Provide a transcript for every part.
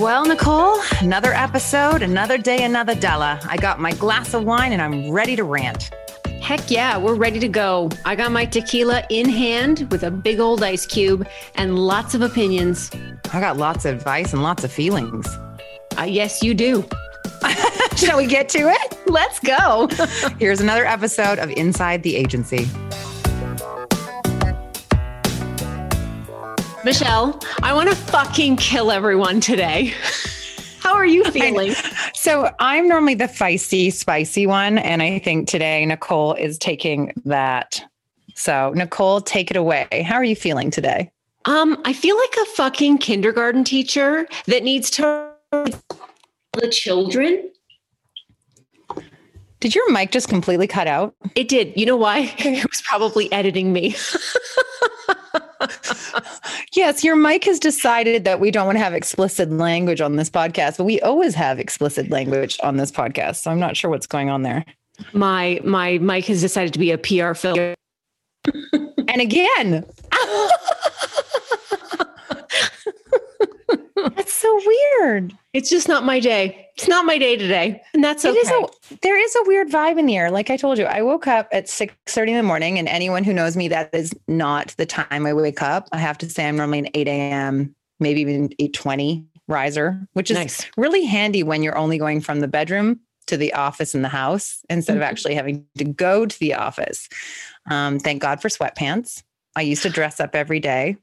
Well, Nicole, another episode, another day, another Della. I got my glass of wine and I'm ready to rant. Heck yeah, we're ready to go. I got my tequila in hand with a big old ice cube and lots of opinions. I got lots of advice and lots of feelings. Uh, yes, you do. Shall we get to it? Let's go. Here's another episode of Inside the Agency. Michelle, I want to fucking kill everyone today. How are you feeling? So I'm normally the feisty, spicy one. And I think today Nicole is taking that. So, Nicole, take it away. How are you feeling today? Um, I feel like a fucking kindergarten teacher that needs to the children. Did your mic just completely cut out? It did. You know why? It was probably editing me. yes, your mic has decided that we don't want to have explicit language on this podcast, but we always have explicit language on this podcast. So I'm not sure what's going on there. My my mic has decided to be a PR filter. and again. That's so weird. It's just not my day. It's not my day today. And that's okay. It is a, there is a weird vibe in the air. Like I told you, I woke up at 6 30 in the morning. And anyone who knows me, that is not the time I wake up. I have to say I'm normally an 8 a.m., maybe even 8 20 riser, which is nice. really handy when you're only going from the bedroom to the office in the house instead mm-hmm. of actually having to go to the office. Um, thank God for sweatpants. I used to dress up every day.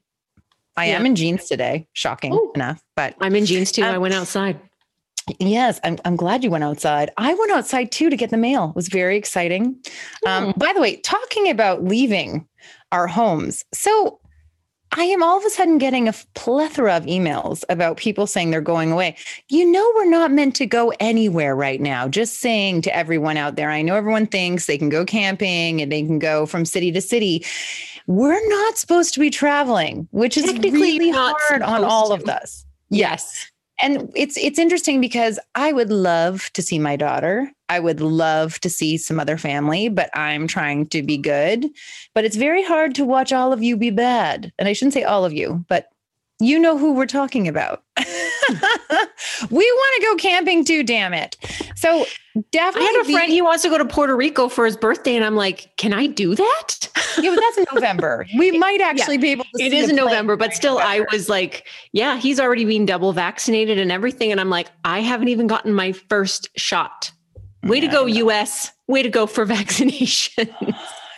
I yeah. am in jeans today, shocking Ooh. enough, but I'm in jeans too. Um, I went outside. Yes, I'm, I'm glad you went outside. I went outside too to get the mail. It was very exciting. Um, by the way, talking about leaving our homes. So I am all of a sudden getting a plethora of emails about people saying they're going away. You know, we're not meant to go anywhere right now. Just saying to everyone out there, I know everyone thinks they can go camping and they can go from city to city we're not supposed to be traveling, which is really hard on all to. of us. Yes. And it's it's interesting because I would love to see my daughter. I would love to see some other family, but I'm trying to be good. But it's very hard to watch all of you be bad. And I shouldn't say all of you, but you know who we're talking about. we want to go camping too, damn it. So definitely. I had a friend, he wants to go to Puerto Rico for his birthday. And I'm like, can I do that? yeah, but that's in November. We might actually yeah, be able to. It is in November, but still, November. I was like, yeah, he's already been double vaccinated and everything. And I'm like, I haven't even gotten my first shot. Way yeah, to go, US. Way to go for vaccination.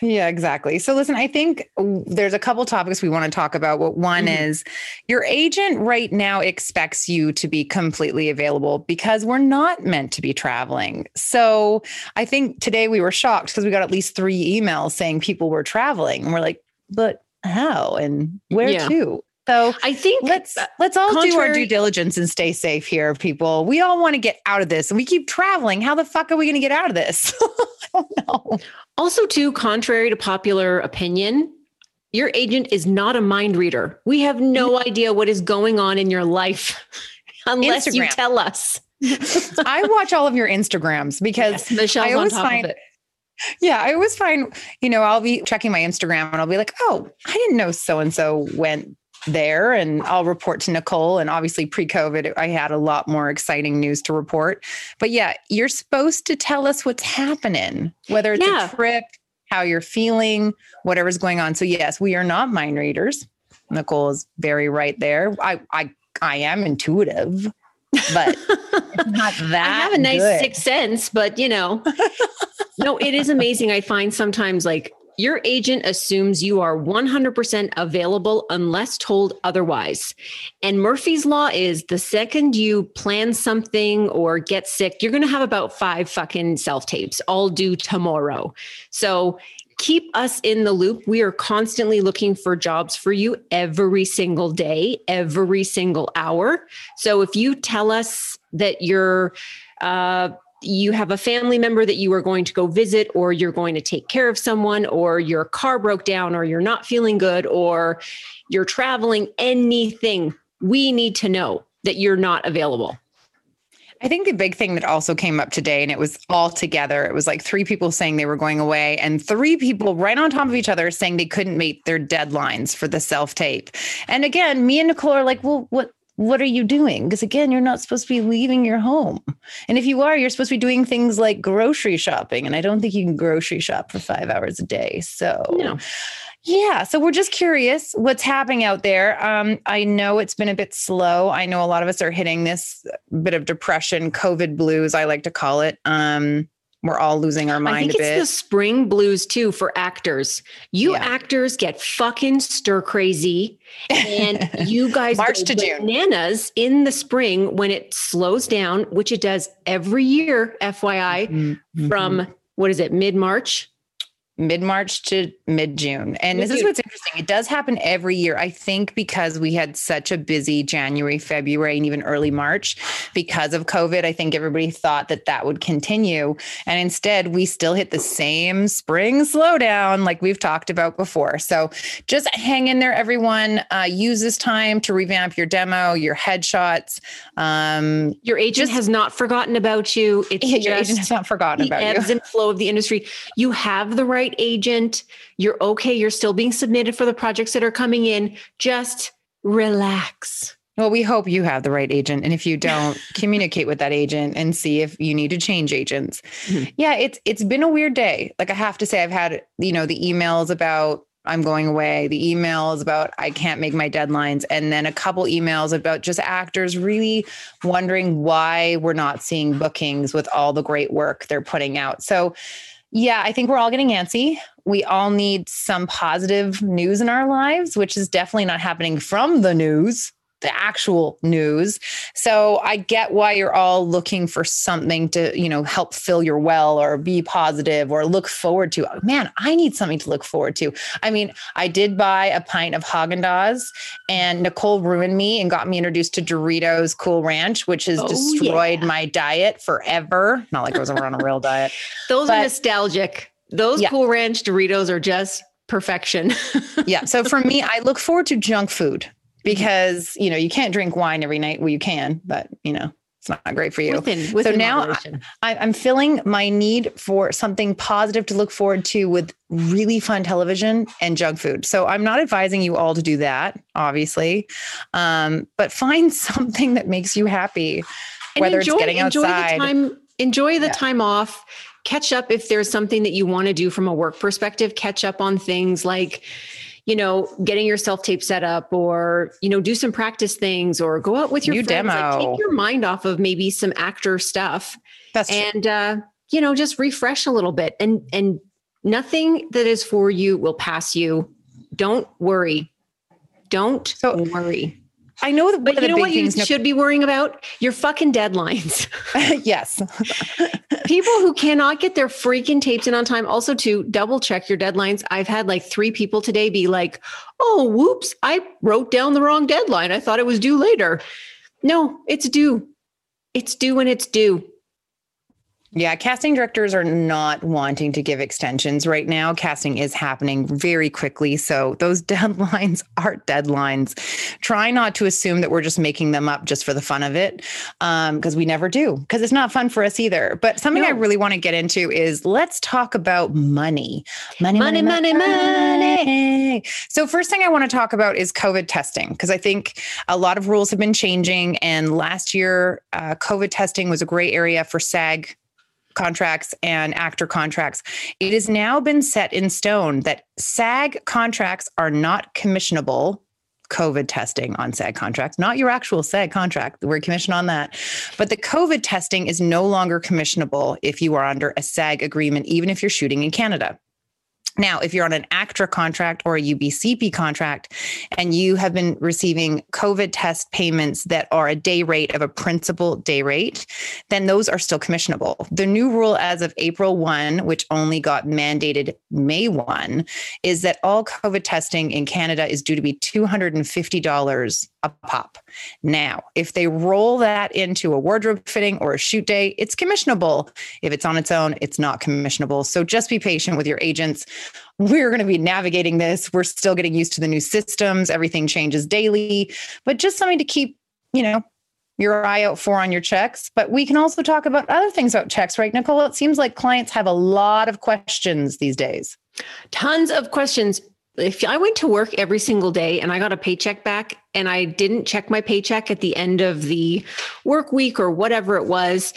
Yeah, exactly. So listen, I think there's a couple topics we want to talk about. What one mm-hmm. is your agent right now expects you to be completely available because we're not meant to be traveling. So I think today we were shocked because we got at least three emails saying people were traveling. And we're like, but how and where yeah. to? So I think let's let's all contrary- do our due diligence and stay safe here, people. We all want to get out of this and we keep traveling. How the fuck are we going to get out of this? I don't know. Also, too, contrary to popular opinion, your agent is not a mind reader. We have no mm-hmm. idea what is going on in your life unless Instagram. you tell us. I watch all of your Instagrams because yes, I always find it. yeah, I always find, you know, I'll be checking my Instagram and I'll be like, oh, I didn't know so and so went there and I'll report to Nicole. And obviously, pre COVID, I had a lot more exciting news to report. But yeah, you're supposed to tell us what's happening, whether it's yeah. a trip, how you're feeling, whatever's going on. So, yes, we are not mind readers. Nicole is very right there. I, I, I am intuitive, but not that. I have a nice good. sixth sense, but you know, no, it is amazing. I find sometimes like your agent assumes you are 100% available unless told otherwise. And Murphy's Law is the second you plan something or get sick, you're going to have about five fucking self tapes all due tomorrow. So keep us in the loop. We are constantly looking for jobs for you every single day, every single hour. So if you tell us that you're, uh, you have a family member that you are going to go visit, or you're going to take care of someone, or your car broke down, or you're not feeling good, or you're traveling, anything, we need to know that you're not available. I think the big thing that also came up today, and it was all together, it was like three people saying they were going away, and three people right on top of each other saying they couldn't meet their deadlines for the self tape. And again, me and Nicole are like, well, what what are you doing? Because again, you're not supposed to be leaving your home. And if you are, you're supposed to be doing things like grocery shopping. And I don't think you can grocery shop for five hours a day. So, no. Yeah. So we're just curious what's happening out there. Um, I know it's been a bit slow. I know a lot of us are hitting this bit of depression, COVID blues, I like to call it. Um, we're all losing our mind I think a bit. It's the spring blues too for actors. You yeah. actors get fucking stir crazy, and you guys March to June bananas in the spring when it slows down, which it does every year. FYI, mm-hmm. from what is it, mid March mid March to mid June. And this is what's interesting. It does happen every year. I think because we had such a busy January, February, and even early March because of COVID, I think everybody thought that that would continue. And instead, we still hit the same spring slowdown like we've talked about before. So just hang in there, everyone. Uh, use this time to revamp your demo, your headshots. Um, your agent just, has not forgotten about you. It's your agent has not forgotten about you. ebbs and flow of the industry. You have the right right agent. You're okay. You're still being submitted for the projects that are coming in. Just relax. Well, we hope you have the right agent. And if you don't, communicate with that agent and see if you need to change agents. Mm-hmm. Yeah, it's it's been a weird day. Like I have to say, I've had, you know, the emails about I'm going away, the emails about I can't make my deadlines, and then a couple emails about just actors really wondering why we're not seeing bookings with all the great work they're putting out. So yeah, I think we're all getting antsy. We all need some positive news in our lives, which is definitely not happening from the news the actual news. So I get why you're all looking for something to, you know, help fill your well or be positive or look forward to. Man, I need something to look forward to. I mean, I did buy a pint of Haagen-Dazs and Nicole ruined me and got me introduced to Doritos Cool Ranch, which has oh, destroyed yeah. my diet forever. Not like I was ever on a real diet. Those but, are nostalgic. Those yeah. Cool Ranch Doritos are just perfection. yeah. So for me, I look forward to junk food because you know you can't drink wine every night. Well, you can, but you know it's not great for you. Within, within so now I, I'm filling my need for something positive to look forward to with really fun television and junk food. So I'm not advising you all to do that, obviously, um, but find something that makes you happy, and whether enjoy, it's getting outside. Enjoy the time, enjoy the yeah. time off. Catch up if there's something that you want to do from a work perspective. Catch up on things like you know, getting your self tape set up or, you know, do some practice things or go out with your friends. Demo. Like, take your mind off of maybe some actor stuff. That's and uh, you know, just refresh a little bit. And and nothing that is for you will pass you. Don't worry. Don't so, worry. I know that, but you know what you should be worrying about? Your fucking deadlines. yes. People who cannot get their freaking tapes in on time. Also, to double check your deadlines. I've had like three people today be like, "Oh, whoops! I wrote down the wrong deadline. I thought it was due later." No, it's due. It's due when it's due. Yeah, casting directors are not wanting to give extensions right now. Casting is happening very quickly. So those deadlines are deadlines. Try not to assume that we're just making them up just for the fun of it, because um, we never do, because it's not fun for us either. But something no. I really want to get into is let's talk about money. Money, money, money, money. money. So, first thing I want to talk about is COVID testing, because I think a lot of rules have been changing. And last year, uh, COVID testing was a gray area for SAG contracts and actor contracts. It has now been set in stone that SAG contracts are not commissionable. COVID testing on SAG contracts, not your actual SAG contract. We're commissioned on that. But the COVID testing is no longer commissionable if you are under a SAG agreement, even if you're shooting in Canada. Now, if you're on an ACTRA contract or a UBCP contract and you have been receiving COVID test payments that are a day rate of a principal day rate, then those are still commissionable. The new rule as of April 1, which only got mandated May 1, is that all COVID testing in Canada is due to be $250 a pop. Now, if they roll that into a wardrobe fitting or a shoot day, it's commissionable. If it's on its own, it's not commissionable. So just be patient with your agents. We're going to be navigating this. We're still getting used to the new systems. Everything changes daily, but just something to keep, you know, your eye out for on your checks. But we can also talk about other things about checks, right, Nicole? It seems like clients have a lot of questions these days. Tons of questions if I went to work every single day and I got a paycheck back and I didn't check my paycheck at the end of the work week or whatever it was,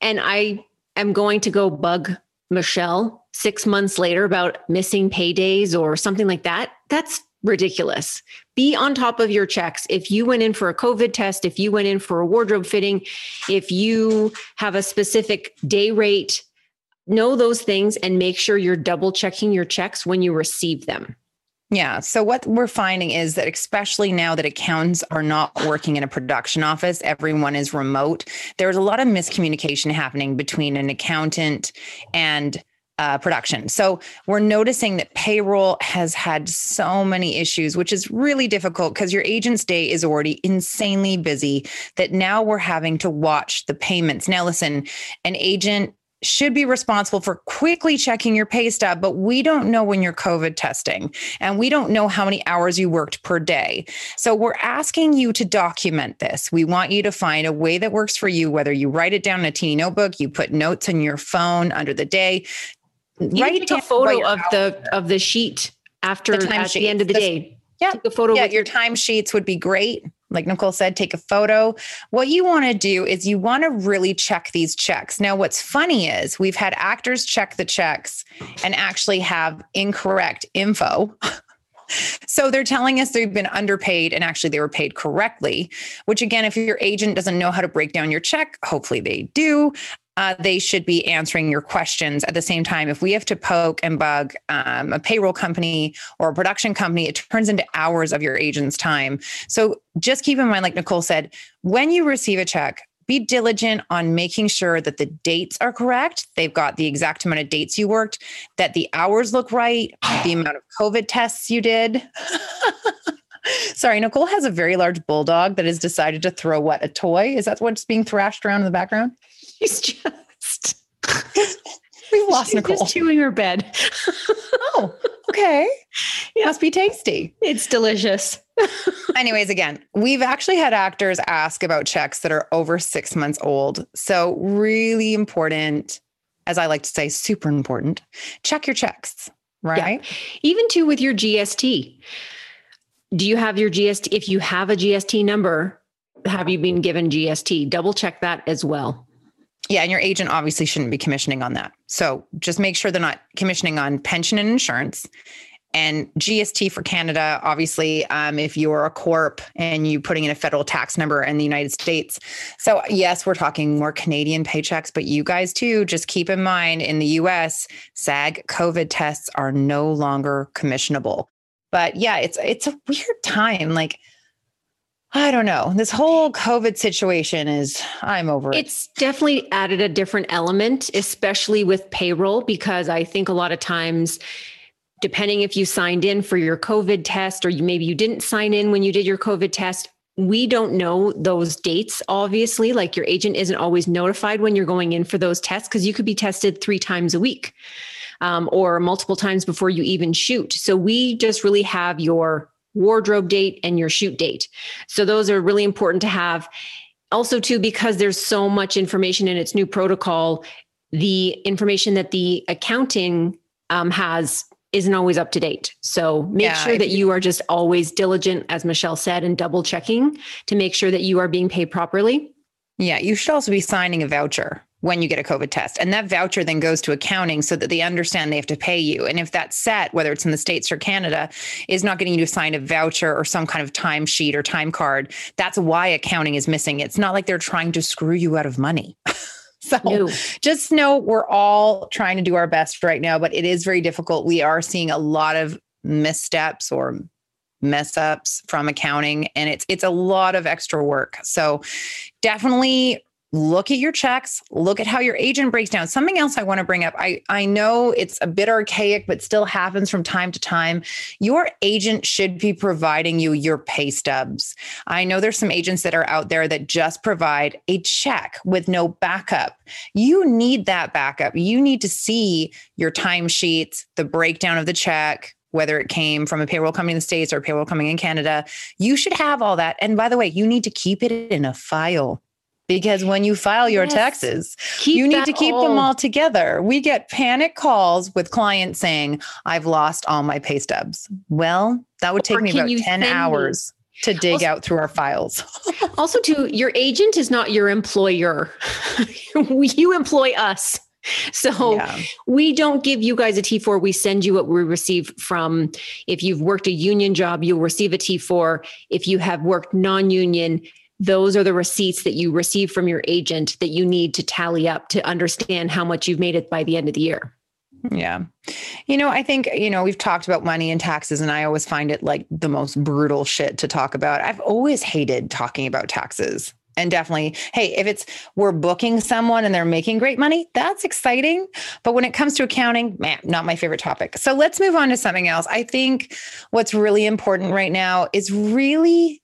and I am going to go bug Michelle six months later about missing paydays or something like that, that's ridiculous. Be on top of your checks. If you went in for a COVID test, if you went in for a wardrobe fitting, if you have a specific day rate, know those things and make sure you're double checking your checks when you receive them. Yeah. So what we're finding is that especially now that accountants are not working in a production office, everyone is remote. There's a lot of miscommunication happening between an accountant and uh, production. So we're noticing that payroll has had so many issues, which is really difficult because your agent's day is already insanely busy. That now we're having to watch the payments. Now, listen, an agent should be responsible for quickly checking your pay stub, but we don't know when you're COVID testing and we don't know how many hours you worked per day. So we're asking you to document this. We want you to find a way that works for you, whether you write it down in a teeny notebook, you put notes in your phone under the day, you write take a photo of the of the sheet after the at sheet. the end of the, the day. Yeah, take a photo. Yeah, your time sheets would be great. Like Nicole said, take a photo. What you want to do is you want to really check these checks. Now, what's funny is we've had actors check the checks and actually have incorrect info. so they're telling us they've been underpaid and actually they were paid correctly, which again, if your agent doesn't know how to break down your check, hopefully they do uh, they should be answering your questions at the same time. If we have to poke and bug um, a payroll company or a production company, it turns into hours of your agent's time. So just keep in mind, like Nicole said, when you receive a check, be diligent on making sure that the dates are correct. They've got the exact amount of dates you worked, that the hours look right, the amount of COVID tests you did. Sorry, Nicole has a very large bulldog that has decided to throw what a toy. Is that what's being thrashed around in the background? She's just We've lost She's Nicole. Just chewing her bed. oh, okay. Yeah. Must be tasty. It's delicious. Anyways, again, we've actually had actors ask about checks that are over six months old. So, really important, as I like to say, super important. Check your checks, right? Yeah. Even too with your GST. Do you have your GST? If you have a GST number, have you been given GST? Double check that as well. Yeah, and your agent obviously shouldn't be commissioning on that. So just make sure they're not commissioning on pension and insurance. And GST for Canada, obviously, um, if you're a corp and you're putting in a federal tax number in the United States. So yes, we're talking more Canadian paychecks, but you guys too, just keep in mind in the US, SAG COVID tests are no longer commissionable. But yeah, it's it's a weird time. Like I don't know. This whole COVID situation is, I'm over it. It's definitely added a different element, especially with payroll, because I think a lot of times, depending if you signed in for your COVID test or maybe you didn't sign in when you did your COVID test, we don't know those dates, obviously. Like your agent isn't always notified when you're going in for those tests because you could be tested three times a week um, or multiple times before you even shoot. So we just really have your wardrobe date and your shoot date. So those are really important to have. Also, too, because there's so much information in its new protocol, the information that the accounting um, has isn't always up to date. So make yeah, sure that you are just always diligent, as Michelle said, and double checking to make sure that you are being paid properly. Yeah, you should also be signing a voucher when you get a COVID test. And that voucher then goes to accounting so that they understand they have to pay you. And if that set, whether it's in the States or Canada, is not getting you to sign a voucher or some kind of timesheet or time card, that's why accounting is missing. It's not like they're trying to screw you out of money. so no. just know we're all trying to do our best right now, but it is very difficult. We are seeing a lot of missteps or mess ups from accounting and it's it's a lot of extra work. So definitely look at your checks look at how your agent breaks down. Something else i want to bring up i i know it's a bit archaic but still happens from time to time. Your agent should be providing you your pay stubs. I know there's some agents that are out there that just provide a check with no backup. You need that backup. You need to see your timesheets the breakdown of the check whether it came from a payroll coming in the States or payroll coming in Canada, you should have all that. And by the way, you need to keep it in a file because when you file your Yes. taxes, Keep you need to keep them all together. We get panic calls with clients saying, I've lost all my pay stubs. Well, that would take Or me about 10 send me- hours to dig Also- out through our files. Also, too, your agent is not your employer. you employ us. So Yeah. we don't give you guys a T4. We send you what we receive from, if you've worked a union job, you'll receive a T4. If you have worked non union, those are the receipts that you receive from your agent that you need to tally up to understand how much you've made it by the end of the year. Yeah. You know, I think, you know, we've talked about money and taxes, and I always find it like the most brutal shit to talk about. I've always hated talking about taxes. And definitely, hey, if it's we're booking someone and they're making great money, that's exciting. But when it comes to accounting, man, not my favorite topic. So let's move on to something else. I think what's really important right now is really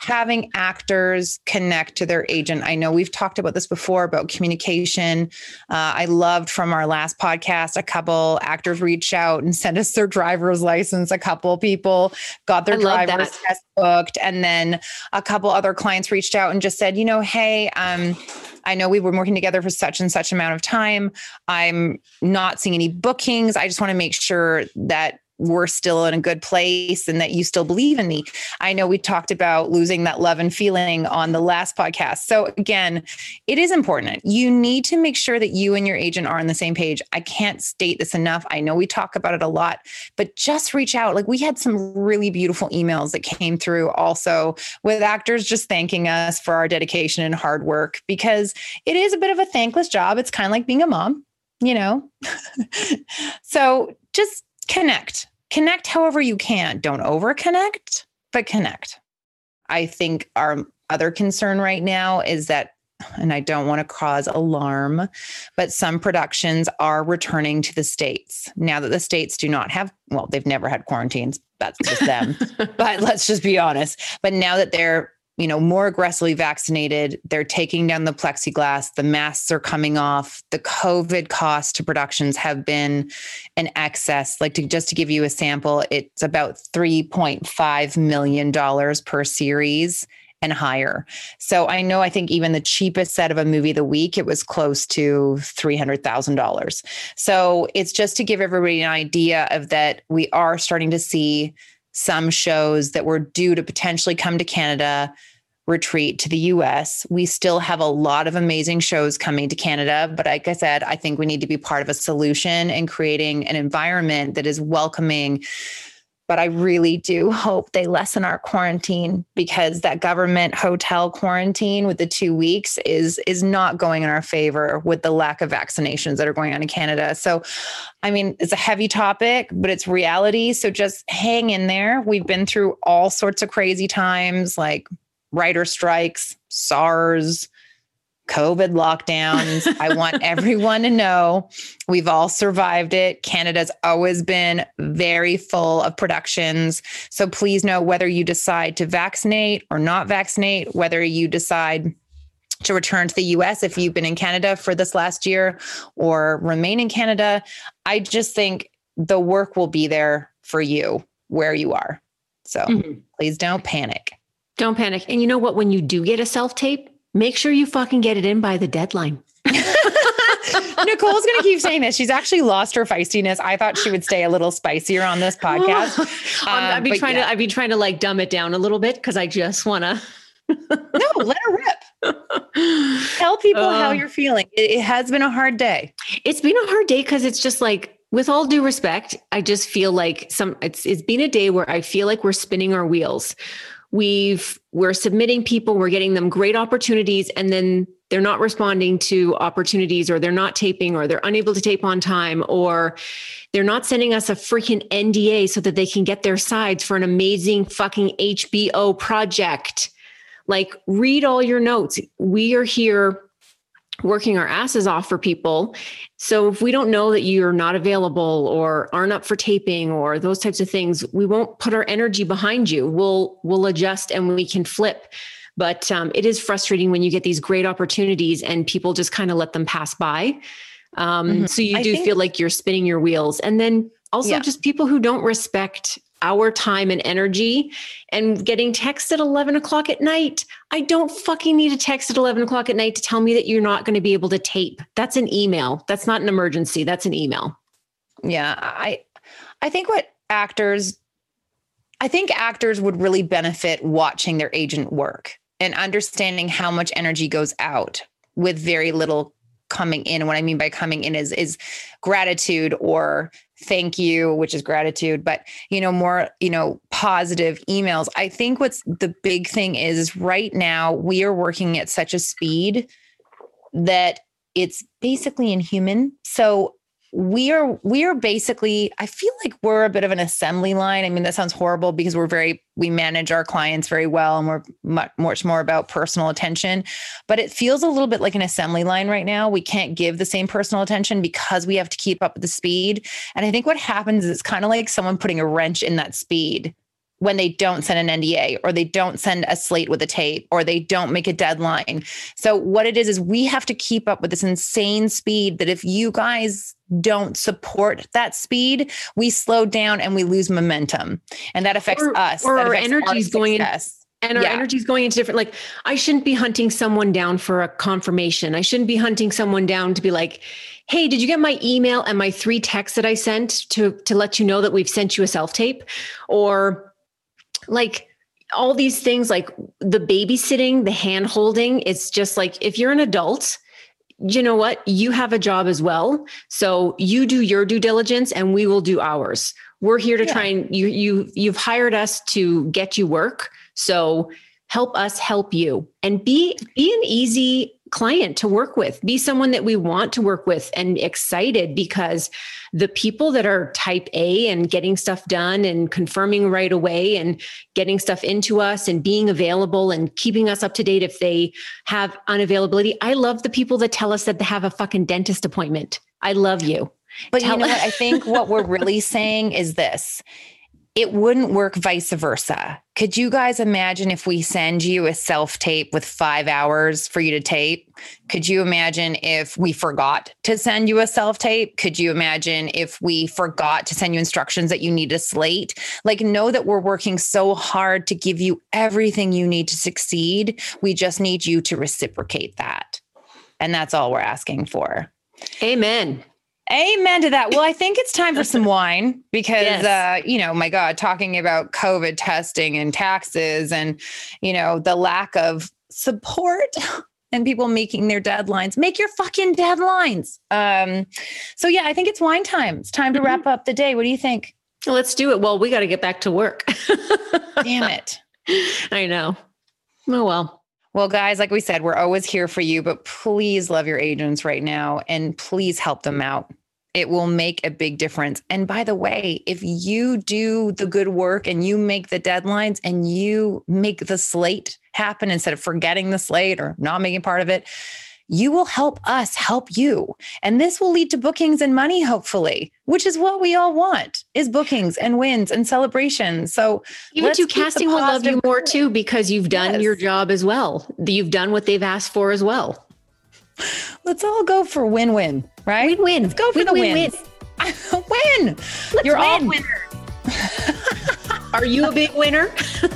having actors connect to their agent. I know we've talked about this before about communication. Uh, I loved from our last podcast, a couple actors reached out and sent us their driver's license. A couple people got their I driver's test booked. And then a couple other clients reached out and just said, you know, hey, um, I know we've been working together for such and such amount of time. I'm not seeing any bookings. I just want to make sure that we're still in a good place and that you still believe in me. I know we talked about losing that love and feeling on the last podcast. So, again, it is important. You need to make sure that you and your agent are on the same page. I can't state this enough. I know we talk about it a lot, but just reach out. Like, we had some really beautiful emails that came through also with actors just thanking us for our dedication and hard work because it is a bit of a thankless job. It's kind of like being a mom, you know? so, just connect connect however you can. Don't overconnect, but connect. I think our other concern right now is that and i don't want to cause alarm but some productions are returning to the states. Now that the states do not have well they've never had quarantines that's just them but let's just be honest. But now that they're you know more aggressively vaccinated. They're taking down the plexiglass. The masks are coming off. The covid costs to productions have been an excess. Like to just to give you a sample it's about 3.5 million dollars per series and higher. So i know i think even the cheapest set of a movie of the week it was close to $300000 so it's just to give everybody an idea of that we are starting to see some shows that were due to potentially come to Canada retreat to the US. We still have a lot of amazing shows coming to Canada, but like I said, I think we need to be part of a solution and creating an environment that is welcoming. But I really do hope they lessen our quarantine because that government hotel quarantine with the two weeks is is not going in our favor with the lack of vaccinations that are going on in Canada. So I mean, it's a heavy topic, but it's reality. So just hang in there. We've been through all sorts of crazy times like writer strikes, SARS, COVID lockdowns. I want everyone to know we've all survived it. Canada's always been very full of productions. So please know whether you decide to vaccinate or not vaccinate, whether you decide to return to the US if you've been in Canada for this last year or remain in Canada. I just think the work will be there for you where you are. So Mhm. please don't panic. Don't panic. And you know what? When you do get a self tape, make sure you fucking get it in by the deadline. Nicole's going to keep saying this. She's actually lost her feistiness. I thought she would stay a little spicier on this podcast. I've Um, been trying yeah. to I've been trying to like dumb it down a little bit because I just want to No, let her rip. Tell people how Uh. you're feeling. It, it has been a hard day. It's been a hard day because it's just like, with all due respect, I just feel like some. It's it's been a day where I feel like we're spinning our wheels. We've we're submitting people, we're getting them great opportunities, and then they're not responding to opportunities, or they're not taping, or they're unable to tape on time, or they're not sending us a freaking NDA so that they can get their sides for an amazing fucking HBO project. Like, read all your notes. We are here working our asses off for people. So if we don't know that you're not available or aren't up for taping or those types of things, we won't put our energy behind you. We'll we'll adjust and we can flip. But um, it is frustrating when you get these great opportunities and people just kind of let them pass by. Um, Mhm. So you do think- feel like you're spinning your wheels, and then also Yeah. just people who don't respect our time and energy and getting text at 11 o'clock at night. I don't fucking need a text at 11 o'clock at night to tell me that you're not going to be able to tape. That's an email. That's not an emergency. That's an email. Yeah. I, I think what actors, I think actors would really benefit watching their agent work and understanding how much energy goes out with very little coming in. And what I mean by coming in is is gratitude or thank you, which is gratitude, but you know, more, you know, positive emails. I think what's the big thing is, is right now we are working at such a speed that it's basically inhuman. So we are we are basically i feel like we're a bit of an assembly line. I mean that sounds horrible because we're very we manage our clients very well and we're much, much more about personal attention but it feels a little bit like an assembly line right now. We can't give the same personal attention because we have to keep up with the speed. And i think what happens is it's kind of like someone putting a wrench in that speed when they don't send an NDA or they don't send a slate with a tape or they don't make a deadline. So what it is is we have to keep up with this insane speed that if you guys don't support that speed, we slow down and we lose momentum. And that affects or, us. Or our energy is going in and our yeah. energy is going into different like i shouldn't be hunting someone down for a confirmation i shouldn't be hunting someone down to be like hey did you get my email and my three texts that i sent to to let you know that we've sent you a self tape or like all these things like the babysitting, the hand holding, it's just like if you're an adult, you know what? You have a job as well. So you do your due diligence and we will do ours. We're here to yeah. try and you you you've hired us to get you work. So help us help you and be be an easy client to work with, be someone that we want to work with and excited because the people that are type A and getting stuff done and confirming right away and getting stuff into us and being available and keeping us up to date if they have unavailability. I love the people that tell us that they have a fucking dentist appointment. I love you. But tell- you know what? I think what we're really saying is this it wouldn't work vice versa. Could you guys imagine if we send you a self tape with five hours for you to tape? Could you imagine if we forgot to send you a self tape? Could you imagine if we forgot to send you instructions that you need a slate? Like, know that we're working so hard to give you everything you need to succeed. We just need you to reciprocate that. And that's all we're asking for. Amen. Amen to that. Well, I think it's time for some wine because, yes. uh, you know, my God, talking about COVID testing and taxes and, you know, the lack of support and people making their deadlines. Make your fucking deadlines. Um, so, yeah, I think it's wine time. It's time to mm-hmm. wrap up the day. What do you think? Let's do it. Well, we got to get back to work. Damn it. I know. Oh, well. Well, guys, like we said, we're always here for you, but please love your agents right now and please help them out it will make a big difference. And by the way, if you do the good work and you make the deadlines and you make the slate happen instead of forgetting the slate or not making part of it, you will help us help you. And this will lead to bookings and money, hopefully, which is what we all want is bookings and wins and celebrations. So even to casting will love you more too, because you've done yes. your job as well. You've done what they've asked for as well. Let's all go for win-win, right? Win-win. Let's go for win, the win. win. win. You're win. all winners. Are you a big winner?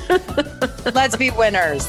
Let's be winners.